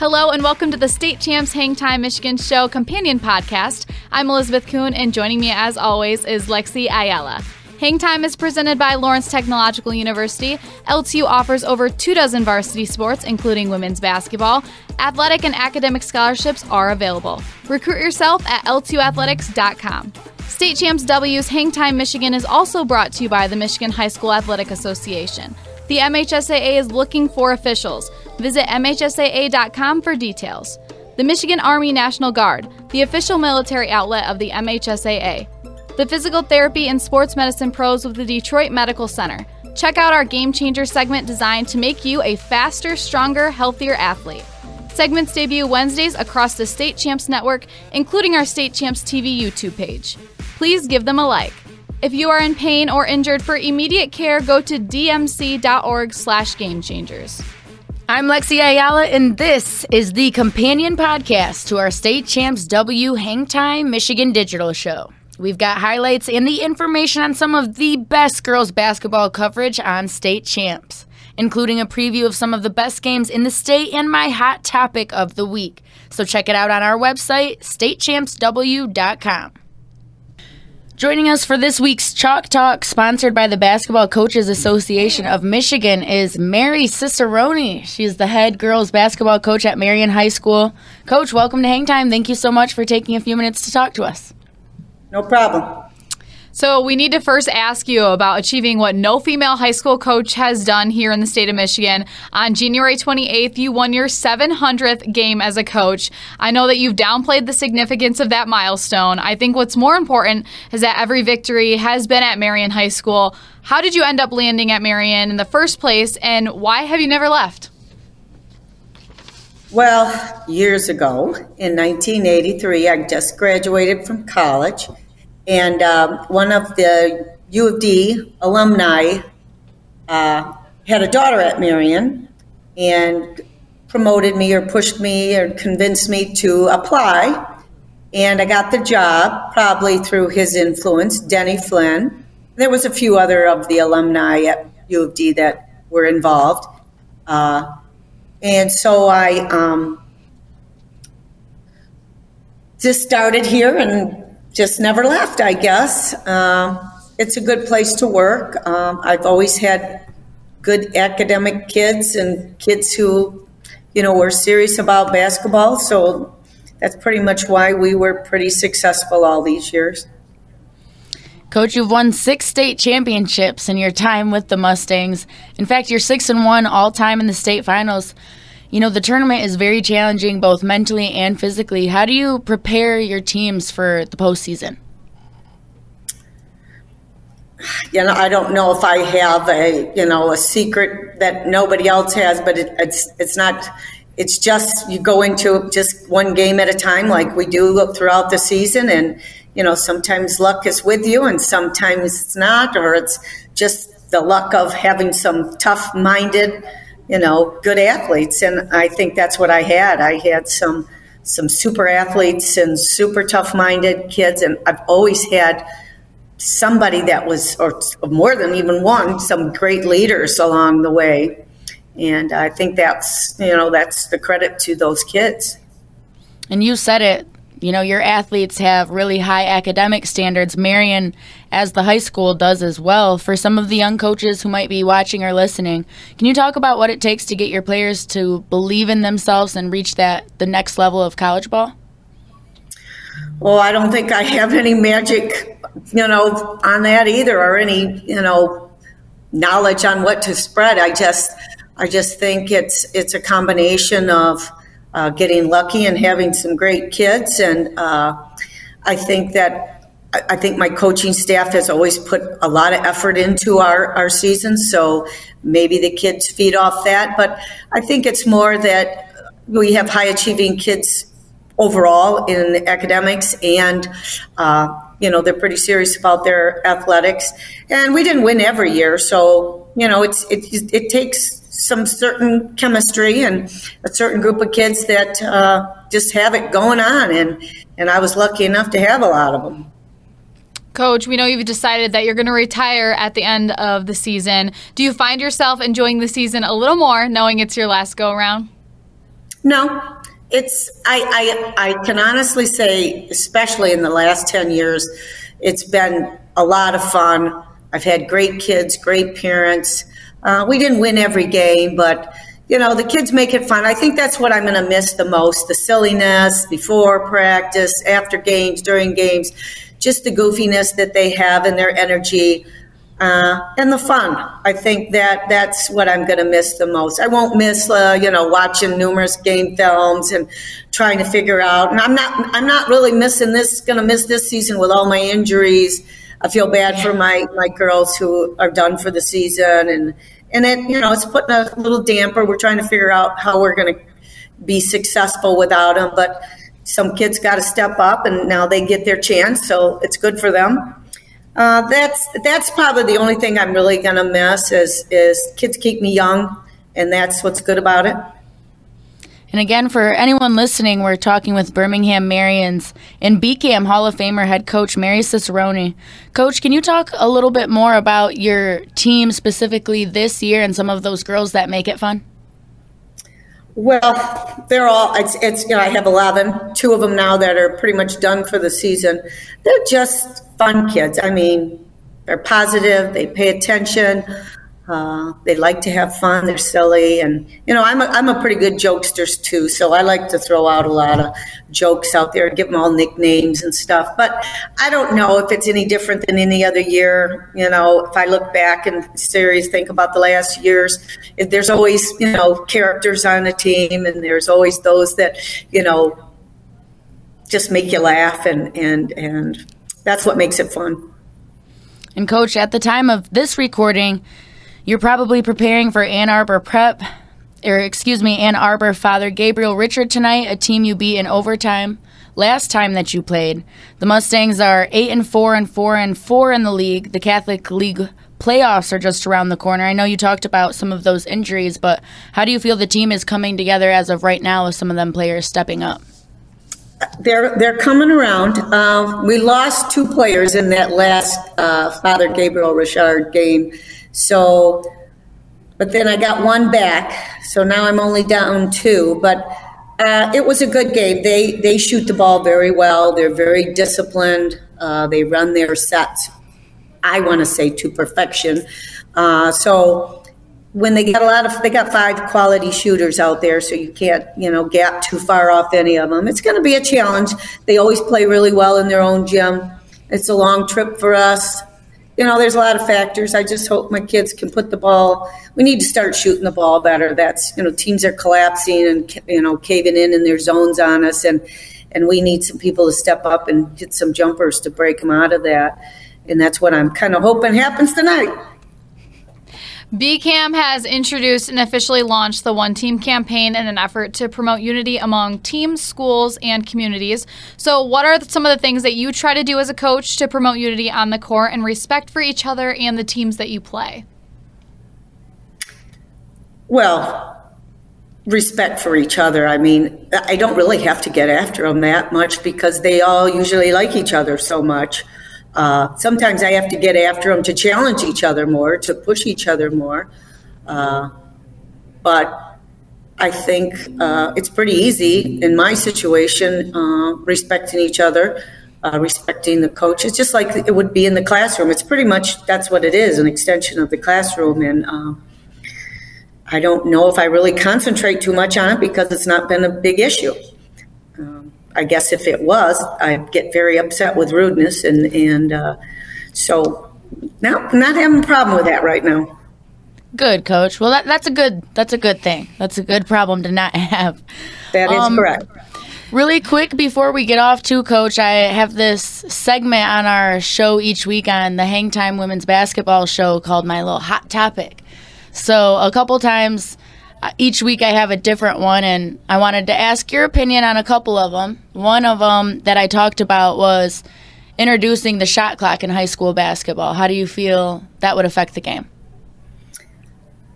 Hello and welcome to the State Champs Hang Time Michigan Show companion podcast. I'm Elizabeth Kuhn, and joining me as always is Lexi Ayala. Hang Time is presented by Lawrence Technological University. LTU offers over two dozen varsity sports, including women's basketball. Athletic and academic scholarships are available. Recruit yourself at ltuathletics.com. State Champs W's Hang Time Michigan is also brought to you by the Michigan High School Athletic Association. The MHSAA is looking for officials. Visit MHSAA.com for details. The Michigan Army National Guard, the official military outlet of the MHSAA. The Physical Therapy and Sports Medicine Pros of the Detroit Medical Center. Check out our Game Changer segment designed to make you a faster, stronger, healthier athlete. Segments debut Wednesdays across the State Champs Network, including our State Champs TV YouTube page. Please give them a like. If you are in pain or injured for immediate care, go to dmc.org slash gamechangers. I'm Lexi Ayala, and this is the companion podcast to our State Champs W Hangtime Michigan Digital Show. We've got highlights and the information on some of the best girls basketball coverage on State Champs, including a preview of some of the best games in the state and my hot topic of the week. So check it out on our website, statechampsw.com. Joining us for this week's Chalk Talk, sponsored by the Basketball Coaches Association of Michigan, is Mary Cicerone. She's the head girls basketball coach at Marian High School. Coach, welcome to Hang Time. Thank you so much for taking a few minutes to talk to us. No problem. So, we need to first ask you about achieving what no female high school coach has done here in the state of Michigan. On January 28th, you won your 700th game as a coach. I know that you've downplayed the significance of that milestone. I think what's more important is that every victory has been at Marian High School. How did you end up landing at Marian in the first place, and why have you never left? Well, years ago in 1983, I just graduated from college and um, one of the U of D alumni uh, had a daughter at Marian and promoted me or pushed me or convinced me to apply. And I got the job probably through his influence, Denny Flynn. There was a few other of the alumni at U of D that were involved. Uh, and so I um, just started here and just never left, I guess. Uh, it's a good place to work. Um, I've always had good academic kids and kids who, you know, were serious about basketball. So that's pretty much why we were pretty successful all these years. Coach, you've won six state championships in your time with the Mustangs. In fact, you're six and one all time in the state finals. You know, the tournament is very challenging both mentally and physically. How do you prepare your teams for the postseason? You know, I don't know if I have a you know a secret that nobody else has, but it, it's it's not. It's just you go into just one game at a time, like we do throughout the season, and you know sometimes luck is with you, and sometimes it's not, or it's just the luck of having some tough-minded you know, good athletes. And I think that's what I had. I had some some super athletes and super tough minded kids, and I've always had somebody that was, or more than even one, some great leaders along the way. And I think that's, you know, that's the credit to those kids. And you said it you know, your athletes have really high academic standards. Marian, as the high school, does as well. For some of the young coaches who might be watching or listening, can you talk about what it takes to get your players to believe in themselves and reach that the next level of college ball? Well, I don't think I have any magic, you know, on that either, or any, you know, knowledge on what to spread. I just, I just think it's it's a combination of uh, getting lucky and having some great kids. And uh, I think that I think my coaching staff has always put a lot of effort into our, our season. So maybe the kids feed off that. But I think it's more that we have high achieving kids overall in academics and uh, you know they're pretty serious about their athletics and we didn't win every year so you know it's it, it takes some certain chemistry and a certain group of kids that uh, just have it going on. And, and I was lucky enough to have a lot of them. Coach, we know you've decided that you're going to retire at the end of the season. Do you find yourself enjoying the season a little more knowing it's your last go around? No. It's I, I I can honestly say, especially in the last ten years, it's been a lot of fun. I've had great kids, great parents. Uh, we didn't win every game, but you know the kids make it fun. I think that's what I'm going to miss the most: the silliness before practice, after games, during games just the goofiness that they have and their energy uh, and the fun. I think that that's what I'm going to miss the most. I won't miss, uh, you know, watching numerous game films and trying to figure out. And I'm not, I'm not really missing this. Going to miss this season with all my injuries. I feel bad for my my girls who are done for the season, and and it, you know, it's putting a little damper. We're trying to figure out how we're going to be successful without them, but some kids got to step up, and now they get their chance, so it's good for them. Uh, that's that's probably the only thing I'm really gonna miss is is kids keep me young, and that's what's good about it. And again, for anyone listening, we're talking with Birmingham Marians and BCAM Hall of Famer head coach Mary Cicerone. Coach, can you talk a little bit more about your team specifically this year and some of those girls that make it fun? Well, they're all, it's, it's, you know, I have 11, two of them now that are pretty much done for the season. They're just fun kids. I mean, they're positive, they pay attention. Uh, they like to have fun. They're silly, and you know, I'm a, I'm a pretty good jokester too. So I like to throw out a lot of jokes out there and give them all nicknames and stuff. But I don't know if it's any different than any other year. You know, if I look back and series, think about the last years, if there's always you know characters on the team, and there's always those that you know just make you laugh, and and and that's what makes it fun. And coach, at the time of this recording you're probably preparing for Ann Arbor Prep, or excuse me, Ann Arbor Father Gabriel Richard tonight, a team you beat in overtime last time that you played. The Mustangs are 8 and 4 and 4 and 4 in the league. The Catholic League playoffs are just around the corner. I know you talked about some of those injuries, but how do you feel the team is coming together as of right now with some of them players stepping up? They're they're coming around. Uh, we lost two players in that last uh, Father Gabriel Richard game. So, but then I got one back. So now I'm only down two. But uh, it was a good game. They they shoot the ball very well. They're very disciplined. Uh, they run their sets. I want to say to perfection. Uh, so when they get a lot of they got five quality shooters out there so you can't you know gap too far off any of them it's going to be a challenge they always play really well in their own gym it's a long trip for us you know, there's a lot of factors. I just hope my kids can put the ball. We need to start shooting the ball better. That's you know, teams are collapsing and you know, caving in in their zones on us, and and we need some people to step up and get some jumpers to break them out of that. And that's what I'm kind of hoping happens tonight. BCAM has introduced and officially launched the One Team campaign in an effort to promote unity among teams, schools, and communities. So, what are some of the things that you try to do as a coach to promote unity on the court and respect for each other and the teams that you play? Well, respect for each other. I mean, I don't really have to get after them that much because they all usually like each other so much. Uh, sometimes I have to get after them to challenge each other more, to push each other more. Uh, but I think uh, it's pretty easy in my situation, uh, respecting each other, uh, respecting the coach. It's just like it would be in the classroom. It's pretty much that's what it is an extension of the classroom. And uh, I don't know if I really concentrate too much on it because it's not been a big issue. I guess if it was, I'd get very upset with rudeness, and and uh, so now not having a problem with that right now. Good, coach. Well, that, that's a good that's a good thing. That's a good problem to not have. That is um, correct. Really quick before we get off, too, Coach, I have this segment on our show each week on the Hangtime Women's Basketball Show called My Little Hot Topic. So a couple times each week I have a different one, and I wanted to ask your opinion on a couple of them. One of them that I talked about was introducing the shot clock in high school basketball. How do you feel that would affect the game?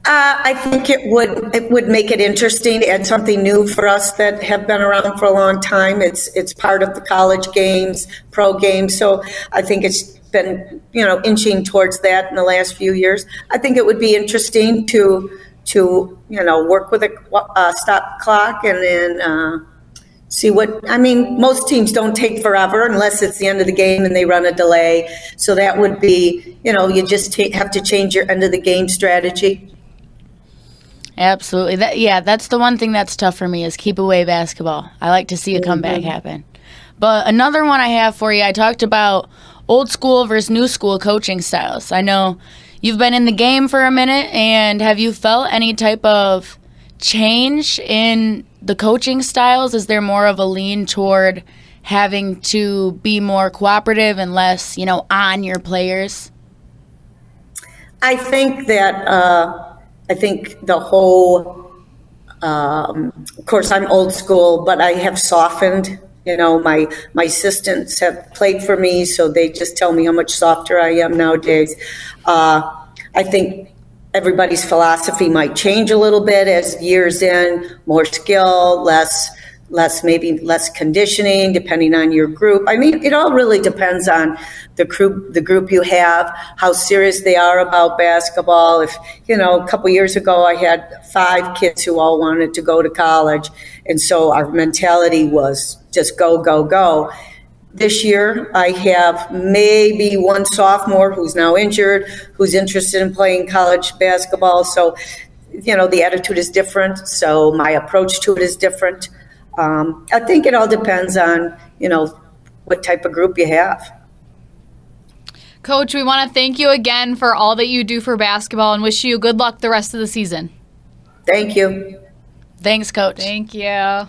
Uh, I think it would it would make it interesting and something new for us that have been around for a long time. It's it's part of the college games, pro games, so I think it's been, you know, inching towards that in the last few years. I think it would be interesting to to you know work with a uh, stop clock and then uh, see what I mean. Most teams don't take forever unless it's the end of the game and they run a delay. So that would be you know you just ta- have to change your end of the game strategy. Absolutely. That yeah, that's the one thing that's tough for me is keep away basketball. I like to see a comeback mm-hmm. happen. But another one I have for you, I talked about old school versus new school coaching styles. I know you've been in the game for a minute and have you felt any type of change in the coaching styles? Is there more of a lean toward having to be more cooperative and less, you know, on your players? I think that uh, I think the whole. Um, of course, I'm old school, but I have softened. You know, my my assistants have played for me, so they just tell me how much softer I am nowadays. Uh, I think everybody's philosophy might change a little bit as years in, more skill, less less maybe less conditioning depending on your group. I mean, it all really depends on the group the group you have, how serious they are about basketball. If you know, a couple years ago, I had five kids who all wanted to go to college, and so our mentality was just go, go, go. This year, I have maybe one sophomore who's now injured, who's interested in playing college basketball. So, you know, the attitude is different. So, my approach to it is different. Um, I think it all depends on, you know, what type of group you have. Coach, we want to thank you again for all that you do for basketball and wish you good luck the rest of the season. Thank you. Thanks, Coach. Thank you.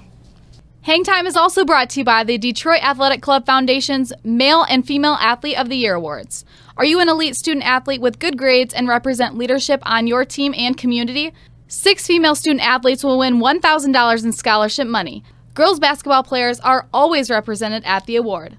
Hang Time is also brought to you by the Detroit Athletic Club Foundation's Male and Female Athlete of the Year Awards. Are you an elite student athlete with good grades and represent leadership on your team and community? Six female student athletes will win $1,000 in scholarship money. Girls basketball players are always represented at the award.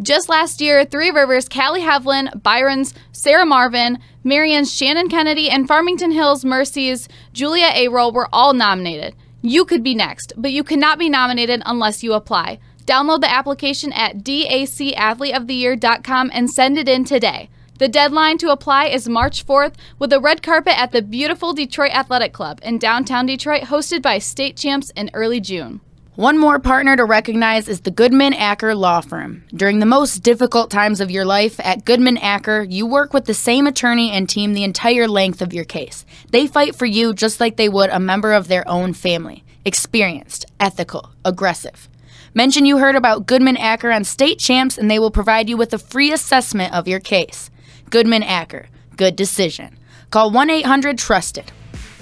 Just last year, Three Rivers, Callie Havlin, Byron's Sarah Marvin, Marian's Shannon Kennedy, and Farmington Hills Mercy's Julia Arol were all nominated. You could be next, but you cannot be nominated unless you apply. Download the application at dacathleteoftheyear.com and send it in today. The deadline to apply is March 4th with a red carpet at the beautiful Detroit Athletic Club in downtown Detroit, hosted by state champs in early June. One more partner to recognize is the Goodman Acker Law Firm. During the most difficult times of your life, at Goodman Acker, you work with the same attorney and team the entire length of your case. They fight for you just like they would a member of their own family. Experienced, ethical, aggressive. Mention you heard about Goodman Acker on State Champs, and they will provide you with a free assessment of your case. Goodman Acker, good decision. Call 1 800 Trusted.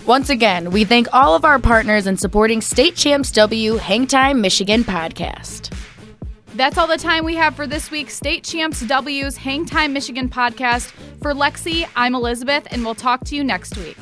Once again, we thank all of our partners in supporting State Champs W Hangtime Michigan podcast. That's all the time we have for this week's State Champs W's Hangtime Michigan podcast. For Lexi, I'm Elizabeth, and we'll talk to you next week.